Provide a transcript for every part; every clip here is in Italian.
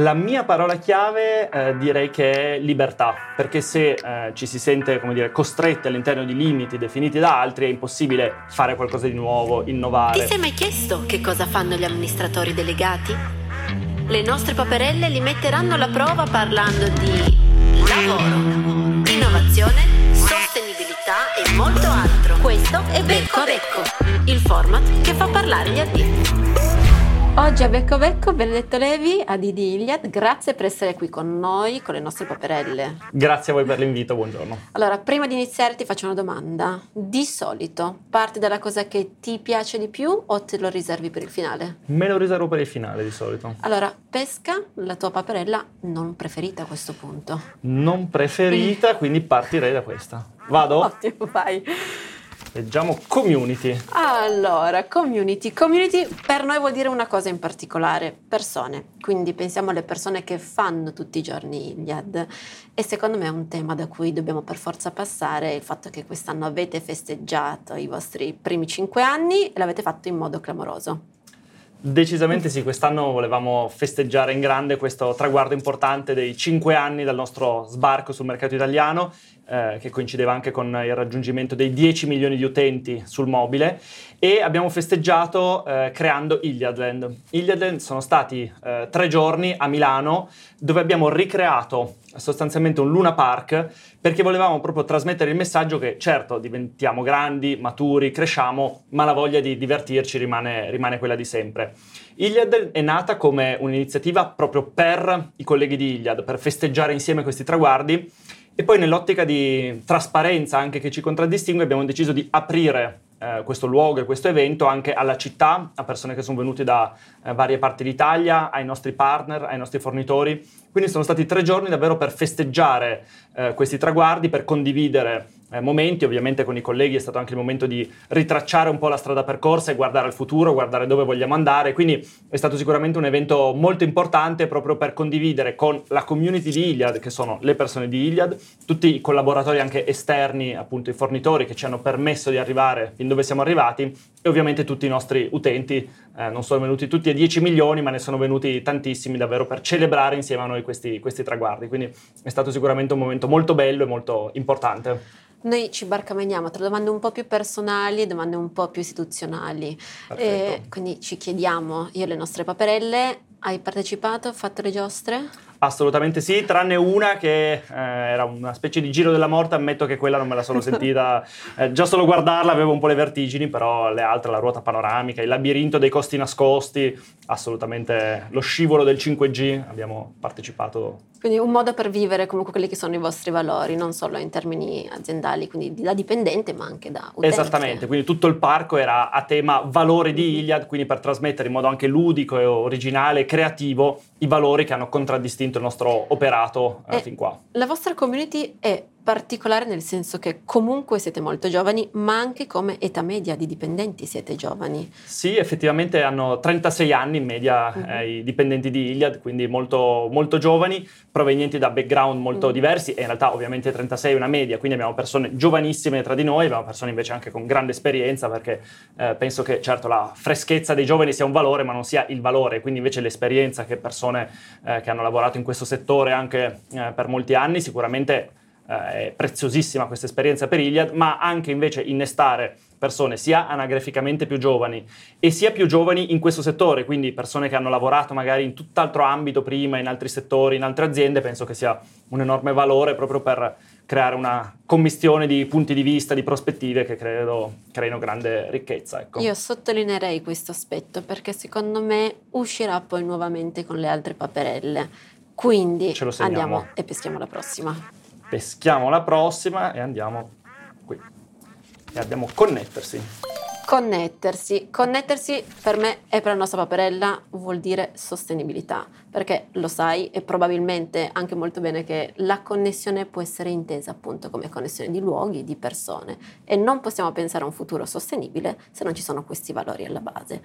La mia parola chiave eh, direi che è libertà, perché se eh, ci si sente dire, costretti all'interno di limiti definiti da altri è impossibile fare qualcosa di nuovo, innovare. Ti sei mai chiesto che cosa fanno gli amministratori delegati? Le nostre paperelle li metteranno alla prova parlando di lavoro, innovazione, sostenibilità e molto altro. Questo è Becco Becco, il format che fa parlare gli addetti. Oggi a Becco Becco Benedetto Levi a Didi Iliad, grazie per essere qui con noi, con le nostre paperelle. Grazie a voi per l'invito, buongiorno. Allora, prima di iniziare ti faccio una domanda. Di solito parti dalla cosa che ti piace di più o te lo riservi per il finale? Me lo riservo per il finale di solito. Allora, pesca la tua paperella non preferita a questo punto. Non preferita, quindi partirei da questa. Vado? Ottimo, vai. Leggiamo community. Allora, community. Community per noi vuol dire una cosa in particolare, persone. Quindi pensiamo alle persone che fanno tutti i giorni Iliad. E secondo me è un tema da cui dobbiamo per forza passare il fatto che quest'anno avete festeggiato i vostri primi cinque anni e l'avete fatto in modo clamoroso. Decisamente sì, quest'anno volevamo festeggiare in grande questo traguardo importante dei cinque anni dal nostro sbarco sul mercato italiano eh, che coincideva anche con il raggiungimento dei 10 milioni di utenti sul mobile e abbiamo festeggiato eh, creando Iliadland. Iliadland sono stati eh, tre giorni a Milano dove abbiamo ricreato sostanzialmente un Luna Park perché volevamo proprio trasmettere il messaggio che certo diventiamo grandi, maturi, cresciamo, ma la voglia di divertirci rimane, rimane quella di sempre. Iliad è nata come un'iniziativa proprio per i colleghi di Iliad, per festeggiare insieme questi traguardi e poi nell'ottica di trasparenza anche che ci contraddistingue abbiamo deciso di aprire eh, questo luogo e questo evento anche alla città, a persone che sono venute da eh, varie parti d'Italia, ai nostri partner, ai nostri fornitori. Quindi sono stati tre giorni davvero per festeggiare eh, questi traguardi, per condividere eh, momenti, ovviamente con i colleghi è stato anche il momento di ritracciare un po' la strada percorsa e guardare al futuro, guardare dove vogliamo andare, quindi è stato sicuramente un evento molto importante proprio per condividere con la community di Iliad, che sono le persone di Iliad, tutti i collaboratori anche esterni, appunto i fornitori che ci hanno permesso di arrivare fin dove siamo arrivati e ovviamente tutti i nostri utenti, eh, non sono venuti tutti a 10 milioni, ma ne sono venuti tantissimi davvero per celebrare insieme a noi questi, questi traguardi, quindi è stato sicuramente un momento molto bello e molto importante. Noi ci barcameniamo tra domande un po' più personali e domande un po' più istituzionali. Eh, quindi ci chiediamo, io le nostre paperelle, hai partecipato, fatto le giostre? Assolutamente sì, tranne una che eh, era una specie di giro della morte, ammetto che quella non me la sono sentita, eh, già solo guardarla avevo un po' le vertigini, però le altre, la ruota panoramica, il labirinto dei costi nascosti, assolutamente lo scivolo del 5G, abbiamo partecipato. Quindi un modo per vivere comunque quelli che sono i vostri valori, non solo in termini aziendali, quindi da dipendente ma anche da utente. Esattamente, quindi tutto il parco era a tema valori di Iliad, quindi per trasmettere in modo anche ludico e originale creativo i valori che hanno contraddistinto il nostro operato eh, fin qua. La vostra community è particolare nel senso che comunque siete molto giovani, ma anche come età media di dipendenti siete giovani. Sì, effettivamente hanno 36 anni in media uh-huh. eh, i dipendenti di Iliad, quindi molto, molto giovani, provenienti da background molto uh-huh. diversi e in realtà ovviamente 36 è una media, quindi abbiamo persone giovanissime tra di noi, abbiamo persone invece anche con grande esperienza perché eh, penso che certo la freschezza dei giovani sia un valore, ma non sia il valore, quindi invece l'esperienza che persone eh, che hanno lavorato in questo settore anche eh, per molti anni sicuramente è preziosissima questa esperienza per Iliad, ma anche invece innestare persone sia anagraficamente più giovani e sia più giovani in questo settore, quindi persone che hanno lavorato magari in tutt'altro ambito prima, in altri settori, in altre aziende, penso che sia un enorme valore proprio per creare una commistione di punti di vista, di prospettive che credo creino grande ricchezza. Ecco. Io sottolineerei questo aspetto perché secondo me uscirà poi nuovamente con le altre paperelle. Quindi andiamo e peschiamo la prossima peschiamo la prossima e andiamo qui. E abbiamo connettersi. Connettersi. Connettersi per me e per la nostra paperella vuol dire sostenibilità, perché lo sai e probabilmente anche molto bene che la connessione può essere intesa appunto come connessione di luoghi, di persone e non possiamo pensare a un futuro sostenibile se non ci sono questi valori alla base.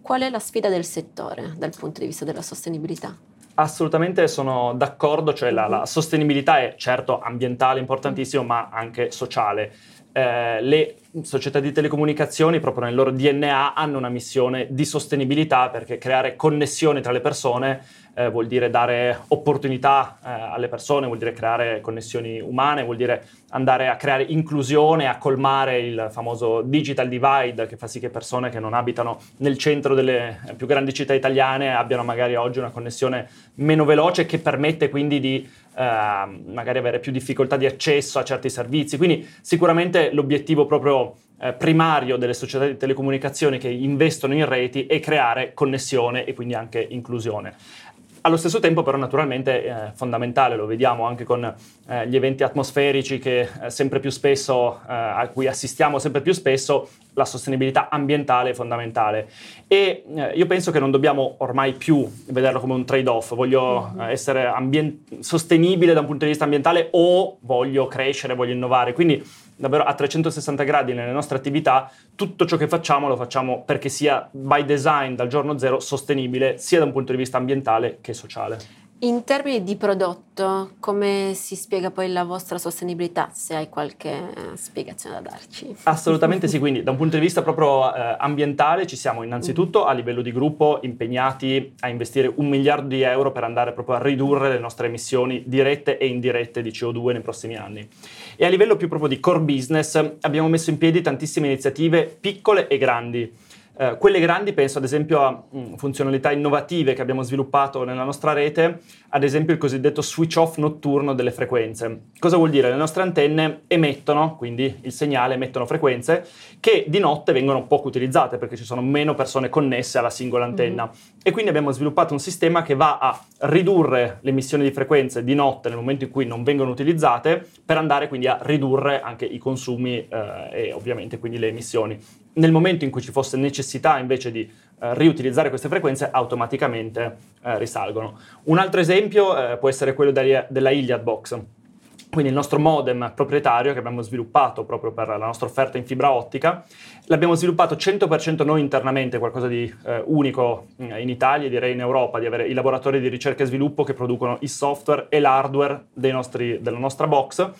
Qual è la sfida del settore dal punto di vista della sostenibilità? Assolutamente sono d'accordo, cioè la, la, sostenibilità è certo ambientale importantissimo, ma anche sociale. Eh, le società di telecomunicazioni proprio nel loro DNA hanno una missione di sostenibilità perché creare connessioni tra le persone eh, vuol dire dare opportunità eh, alle persone, vuol dire creare connessioni umane, vuol dire andare a creare inclusione, a colmare il famoso digital divide che fa sì che persone che non abitano nel centro delle più grandi città italiane abbiano magari oggi una connessione meno veloce che permette quindi di eh, magari avere più difficoltà di accesso a certi servizi. Quindi sicuramente l'obiettivo proprio eh, primario delle società di telecomunicazioni che investono in reti è creare connessione e quindi anche inclusione. Allo stesso tempo però naturalmente è eh, fondamentale, lo vediamo anche con eh, gli eventi atmosferici che eh, sempre più spesso, eh, a cui assistiamo sempre più spesso, la sostenibilità ambientale è fondamentale. E eh, io penso che non dobbiamo ormai più vederlo come un trade-off, voglio mm-hmm. essere ambient- sostenibile da un punto di vista ambientale o voglio crescere, voglio innovare. Quindi davvero a 360 gradi nelle nostre attività, tutto ciò che facciamo lo facciamo perché sia by design dal giorno zero sostenibile sia da un punto di vista ambientale che sociale. In termini di prodotto, come si spiega poi la vostra sostenibilità, se hai qualche spiegazione da darci? Assolutamente sì, quindi da un punto di vista proprio eh, ambientale ci siamo innanzitutto a livello di gruppo impegnati a investire un miliardo di euro per andare proprio a ridurre le nostre emissioni dirette e indirette di CO2 nei prossimi anni. E a livello più proprio di core business abbiamo messo in piedi tantissime iniziative piccole e grandi eh, quelle grandi penso ad esempio a mh, mm, funzionalità innovative che abbiamo sviluppato nella nostra rete, ad esempio il cosiddetto switch off notturno delle frequenze. Cosa vuol dire? Le nostre antenne emettono, quindi il segnale emettono frequenze che di notte vengono poco utilizzate perché ci sono meno persone connesse alla singola antenna mm-hmm. e quindi abbiamo sviluppato un sistema che va a ridurre le emissioni di frequenze di notte nel momento in cui non vengono utilizzate per andare quindi a ridurre anche i consumi eh, e ovviamente quindi le emissioni nel momento in cui ci fosse necessità invece di eh, riutilizzare queste frequenze, automaticamente eh, risalgono. Un altro esempio eh, può essere quello della, della Iliad Box. Quindi il nostro modem proprietario che abbiamo sviluppato proprio per la nostra offerta in fibra ottica, l'abbiamo sviluppato 100% noi internamente, qualcosa di eh, unico in Italia e direi in Europa, di avere i laboratori di ricerca e sviluppo che producono il software e l'hardware nostri, della nostra box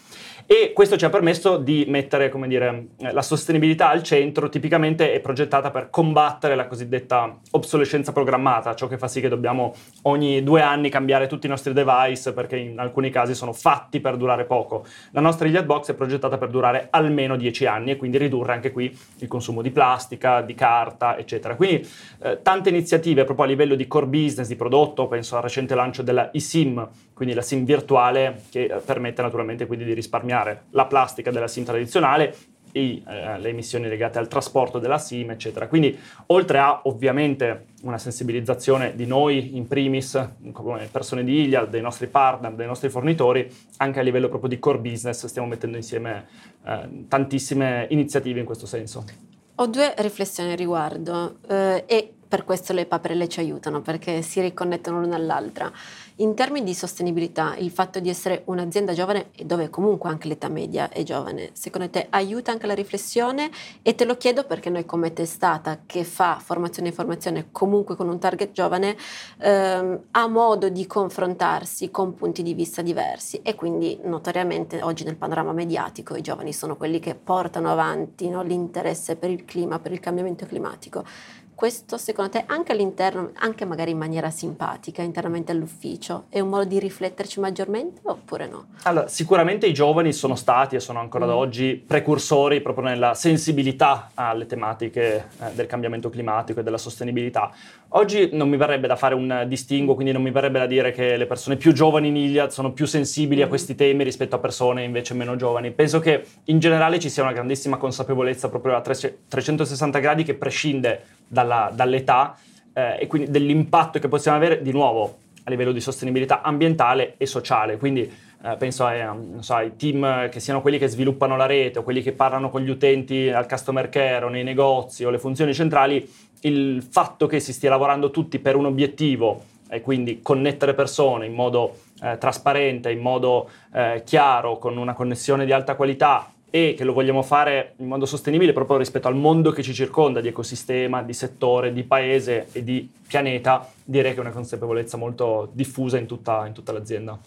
e questo ci ha permesso di mettere, come dire, eh, la sostenibilità al centro, tipicamente è progettata per combattere la cosiddetta obsolescenza programmata, ciò che fa sì che dobbiamo ogni due anni cambiare tutti i nostri device perché in alcuni casi sono fatti per durare poco. La nostra Iliad Box è progettata per durare almeno dieci anni e quindi ridurre anche qui il consumo di plastica, di carta, eccetera. Quindi eh, tante iniziative proprio a livello di core business, di prodotto, penso al recente lancio della eSIM, quindi la SIM virtuale che eh, permette naturalmente quindi di risparmiare risparmiare la plastica della SIM tradizionale e eh, le emissioni legate al trasporto della SIM, eccetera. Quindi, oltre a ovviamente una sensibilizzazione di noi in primis, come persone di Iliad, dei nostri partner, dei nostri fornitori, anche a livello proprio di core business stiamo mettendo insieme eh, tantissime iniziative in questo senso. Ho due riflessioni al riguardo eh, e per questo le paperelle ci aiutano perché si riconnettono l'una all'altra. In termini di sostenibilità, il fatto di essere un'azienda giovane e dove comunque anche l'età media è giovane, secondo te aiuta anche la riflessione? E te lo chiedo perché noi come testata che fa formazione e formazione comunque con un target giovane ehm, ha modo di confrontarsi con punti di vista diversi e quindi notoriamente oggi nel panorama mediatico i giovani sono quelli che portano avanti no, l'interesse per il clima, per il cambiamento climatico questo secondo te anche all'interno, anche magari in maniera simpatica, internamente all'ufficio, è un modo di rifletterci maggiormente oppure no? Allora, sicuramente i giovani sono stati e sono ancora mm. da oggi precursori proprio nella sensibilità alle tematiche eh, del cambiamento climatico e della sostenibilità. Oggi non mi verrebbe da fare un distinguo, quindi non mi verrebbe da dire che le persone più giovani in Iliad sono più sensibili a mm. questi temi rispetto a persone invece meno giovani. Penso che in generale ci sia una grandissima consapevolezza proprio a 360 gradi che prescinde dalla, dall'età eh, e quindi dell'impatto che possiamo avere di nuovo a livello di sostenibilità ambientale e sociale. Quindi eh, penso ai, so, ai, team che siano quelli che sviluppano la rete o quelli che parlano con gli utenti al customer care o nei negozi o le funzioni centrali, il fatto che si stia lavorando tutti per un obiettivo e quindi connettere persone in modo eh, trasparente, in modo eh, chiaro, con una connessione di alta qualità e che lo vogliamo fare in modo sostenibile proprio rispetto al mondo che ci circonda, di ecosistema, di settore, di paese e di pianeta, direi che è una consapevolezza molto diffusa in tutta, in tutta l'azienda.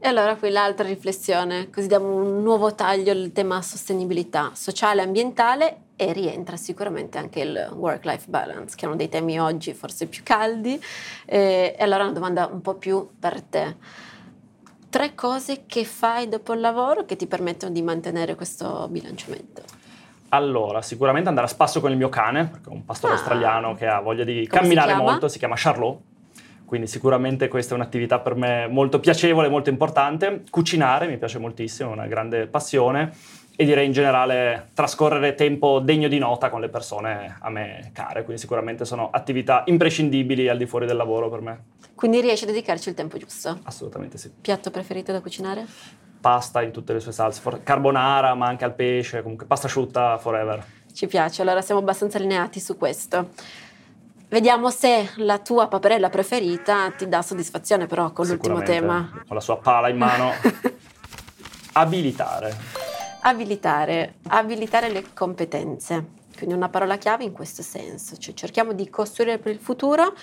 E allora qui l'altra riflessione, così diamo un nuovo taglio al tema sostenibilità sociale e ambientale e rientra sicuramente anche il work-life balance, che è uno dei temi oggi forse più caldi. E, allora una domanda un po' più per te. Tre cose che fai dopo il lavoro che ti permettono di mantenere questo bilanciamento? Allora, sicuramente andare a spasso con il mio cane, perché è un pastore Ah. australiano che ha voglia di Come camminare si molto, si chiama Charlot. Quindi sicuramente questa è un'attività per me molto piacevole, molto importante. Cucinare mi piace moltissimo, è una grande passione. E direi in generale trascorrere tempo degno di nota con le persone a me care. Quindi sicuramente sono attività imprescindibili al di fuori del lavoro per me. Quindi riesci a dedicarci il tempo giusto? Assolutamente sì. Piatto preferito da cucinare? Pasta in tutte le sue salse, carbonara, ma anche al pesce, comunque pasta asciutta forever. Ci piace, allora siamo abbastanza allineati su questo. Vediamo se la tua paperella preferita ti dà soddisfazione però con l'ultimo tema. Con la sua pala in mano. Abilitare. Abilitare, abilitare le competenze. Quindi una parola chiave in questo senso, cioè cerchiamo di costruire per il futuro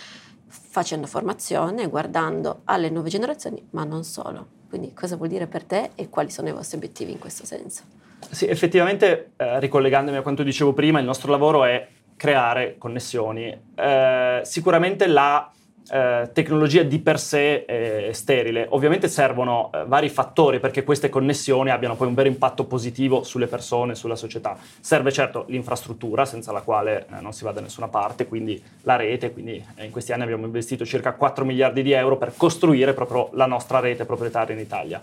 facendo formazione, guardando alle nuove generazioni, ma non solo. Quindi cosa vuol dire per te e quali sono i vostri obiettivi in questo senso? Sì, effettivamente, eh, ricollegandomi a quanto dicevo prima, il nostro lavoro è creare connessioni. Eh, sicuramente la eh, tecnologia di per sé è sterile. Ovviamente servono eh, vari fattori perché queste connessioni abbiano poi un vero impatto positivo sulle persone, sulla società. Serve certo l'infrastruttura, senza la quale eh, non si va da nessuna parte, quindi la rete, quindi eh, in questi anni abbiamo investito circa 4 miliardi di euro per costruire proprio la nostra rete proprietaria in Italia.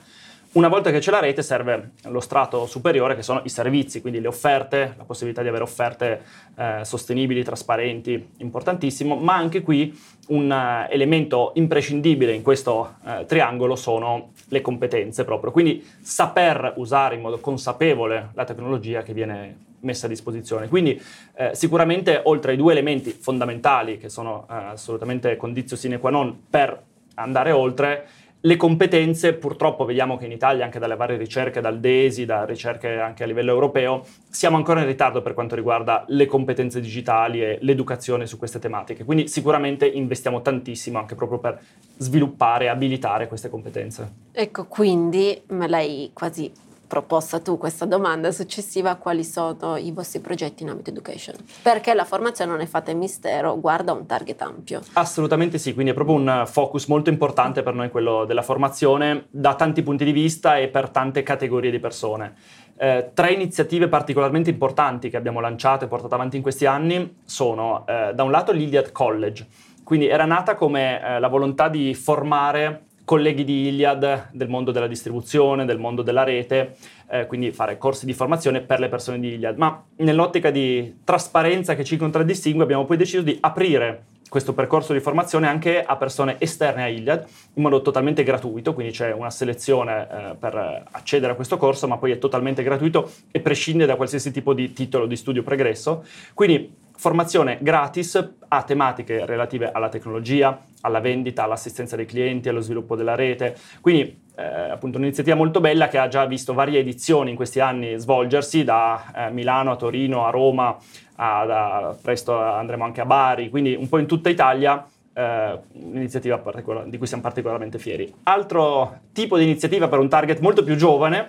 Una volta che c'è la rete serve lo strato superiore che sono i servizi, quindi le offerte, la possibilità di avere offerte eh, sostenibili, trasparenti, importantissimo, ma anche qui un eh, elemento imprescindibile in questo eh, triangolo sono le competenze proprio, quindi saper usare in modo consapevole la tecnologia che viene messa a disposizione. Quindi eh, sicuramente oltre ai due elementi fondamentali che sono eh, assolutamente condizio sine qua non per andare oltre, le competenze, purtroppo vediamo che in Italia, anche dalle varie ricerche, dal DESI, da ricerche anche a livello europeo, siamo ancora in ritardo per quanto riguarda le competenze digitali e l'educazione su queste tematiche. Quindi sicuramente investiamo tantissimo anche proprio per sviluppare e abilitare queste competenze. Ecco, quindi me l'hai quasi proposta tu questa domanda successiva, quali sono i vostri progetti in ambito education? Perché la formazione non è fatta in mistero, guarda un target ampio. Assolutamente sì, quindi è proprio un focus molto importante per noi quello della formazione da tanti punti di vista e per tante categorie di persone. Eh, tre iniziative particolarmente importanti che abbiamo lanciato e portato avanti in questi anni sono eh, da un lato l'Iliad College, quindi era nata come eh, la volontà di formare colleghi di Iliad del mondo della distribuzione, del mondo della rete, eh, quindi fare corsi di formazione per le persone di Iliad. Ma nell'ottica di trasparenza che ci contraddistingue abbiamo poi deciso di aprire questo percorso di formazione anche a persone esterne a Iliad in modo totalmente gratuito, quindi c'è una selezione eh, per accedere a questo corso, ma poi è totalmente gratuito e prescinde da qualsiasi tipo di titolo di studio pregresso. Quindi formazione gratis a tematiche relative alla tecnologia, alla vendita, all'assistenza dei clienti, allo sviluppo della rete. Quindi eh, appunto un'iniziativa molto bella che ha già visto varie edizioni in questi anni svolgersi da eh, Milano a Torino a Roma, a, da, presto andremo anche a Bari, quindi un po' in tutta Italia. Eh, un'iniziativa particola- di cui siamo particolarmente fieri. Altro tipo di iniziativa per un target molto più giovane,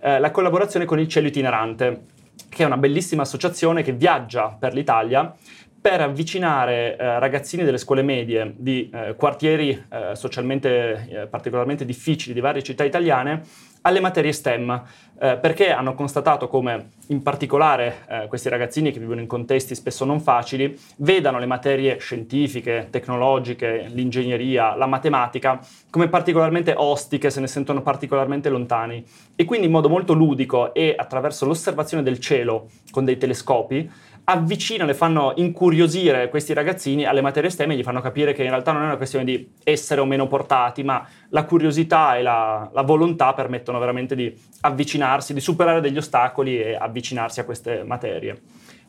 eh, la collaborazione con il Cielo Itinerante, che è una bellissima associazione che viaggia per l'Italia per avvicinare eh, ragazzini delle scuole medie di eh, quartieri eh, socialmente eh, particolarmente difficili di varie città italiane alle materie STEM, eh, perché hanno constatato come in particolare eh, questi ragazzini che vivono in contesti spesso non facili vedano le materie scientifiche, tecnologiche, l'ingegneria, la matematica come particolarmente ostiche, se ne sentono particolarmente lontani. E quindi in modo molto ludico e attraverso l'osservazione del cielo con dei telescopi avvicinano e fanno incuriosire questi ragazzini alle materie STEM e gli fanno capire che in realtà non è una questione di essere o meno portati, ma la curiosità e la, la volontà permettono veramente di avvicinarsi, di superare degli ostacoli e avvicinarsi a queste materie.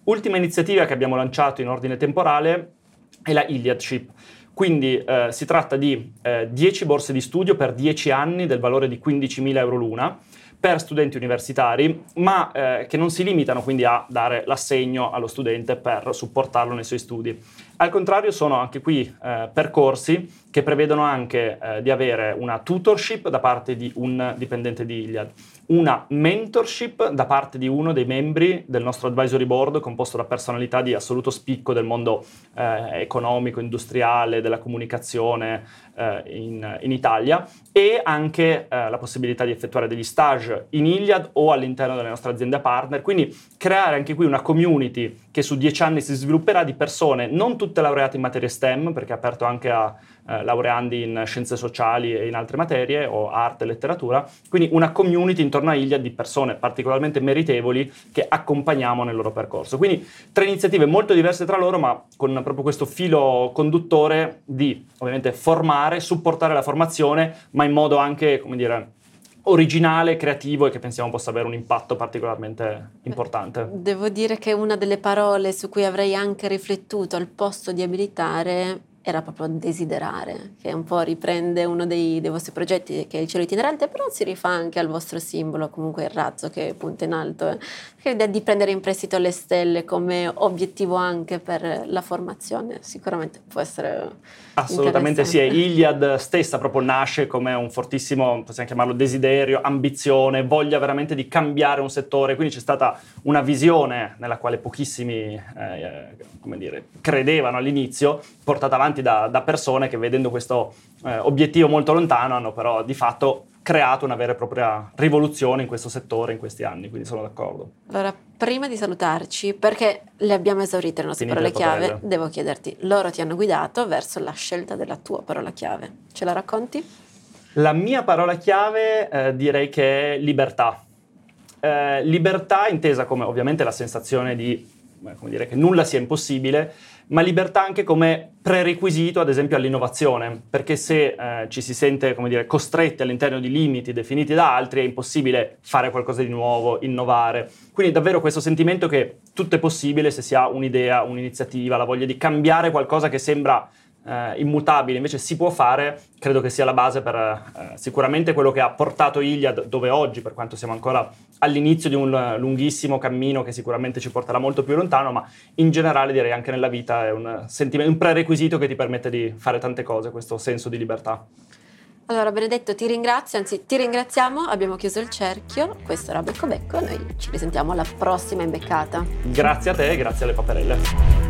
Ultima iniziativa che abbiamo lanciato in ordine temporale è la Iliadship. Quindi eh, si tratta di eh, 10 borse di studio per 10 anni del valore di 15.000 euro l'una per studenti universitari, ma eh, che non si limitano quindi a dare l'assegno allo studente per supportarlo nei suoi studi. Al contrario sono anche qui eh, percorsi che prevedono anche eh, di avere una tutorship da parte di un dipendente di Iliad, una mentorship da parte di uno dei membri del nostro advisory board composto da personalità di assoluto spicco del mondo eh, economico, industriale, della comunicazione eh, in, in, Italia e anche eh, la possibilità di effettuare degli stage in Iliad o all'interno delle nostre aziende partner, quindi creare anche qui una community che su dieci anni si svilupperà di persone non tutte laureate in materie STEM, perché è aperto anche a eh, laureandi in scienze sociali e in altre materie o arte e letteratura, quindi una community intorno a Iliad di persone particolarmente meritevoli che accompagniamo nel loro percorso. Quindi tre iniziative molto diverse tra loro, ma con proprio questo filo conduttore di ovviamente formare, supportare la formazione, ma in modo anche, come dire, originale, creativo e che pensiamo possa avere un impatto particolarmente importante. Devo dire che una delle parole su cui avrei anche riflettuto al posto di abilitare era proprio desiderare, che un po' riprende uno dei, dei, vostri progetti che è il cielo itinerante, però si rifà anche al vostro simbolo, comunque il razzo che punta in alto, eh. L'idea di prendere in prestito le stelle come obiettivo anche per la formazione, sicuramente può essere... Assolutamente sì, Iliad stessa proprio nasce come un fortissimo, possiamo chiamarlo desiderio, ambizione, voglia veramente di cambiare un settore, quindi c'è stata una visione nella quale pochissimi, eh, come dire, credevano all'inizio, portata avanti da, da persone che vedendo questo eh, obiettivo molto lontano hanno però di fatto creato una vera e propria rivoluzione in questo settore in questi anni, quindi sono d'accordo. Allora, prima di salutarci, perché le abbiamo esaurite le nostre Finite parole chiave, devo chiederti, loro ti hanno guidato verso la scelta della tua parola chiave. Ce la racconti? La mia parola chiave eh, direi che è libertà. Eh, libertà intesa come ovviamente la sensazione di come dire, che nulla sia impossibile, ma libertà anche come prerequisito, ad esempio, all'innovazione, perché se eh, ci si sente, dire, costretti all'interno di limiti definiti da altri, è impossibile fare qualcosa di nuovo, innovare. Quindi davvero questo sentimento che tutto è possibile se si ha un'idea, un'iniziativa, la voglia di cambiare qualcosa che sembra eh, immutabile invece si può fare, credo che sia la base per eh, sicuramente quello che ha portato Iliad dove oggi, per quanto siamo ancora all'inizio di un lunghissimo cammino che sicuramente ci porterà molto più lontano, ma in generale direi anche nella vita è un, un prerequisito che ti permette di fare tante cose, questo senso di libertà. Allora Benedetto ti ringrazio, anzi ti ringraziamo, abbiamo chiuso il cerchio, questo era Becco Becco, noi ci risentiamo alla prossima imbeccata. Grazie a te e grazie alle paperelle.